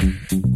Bye.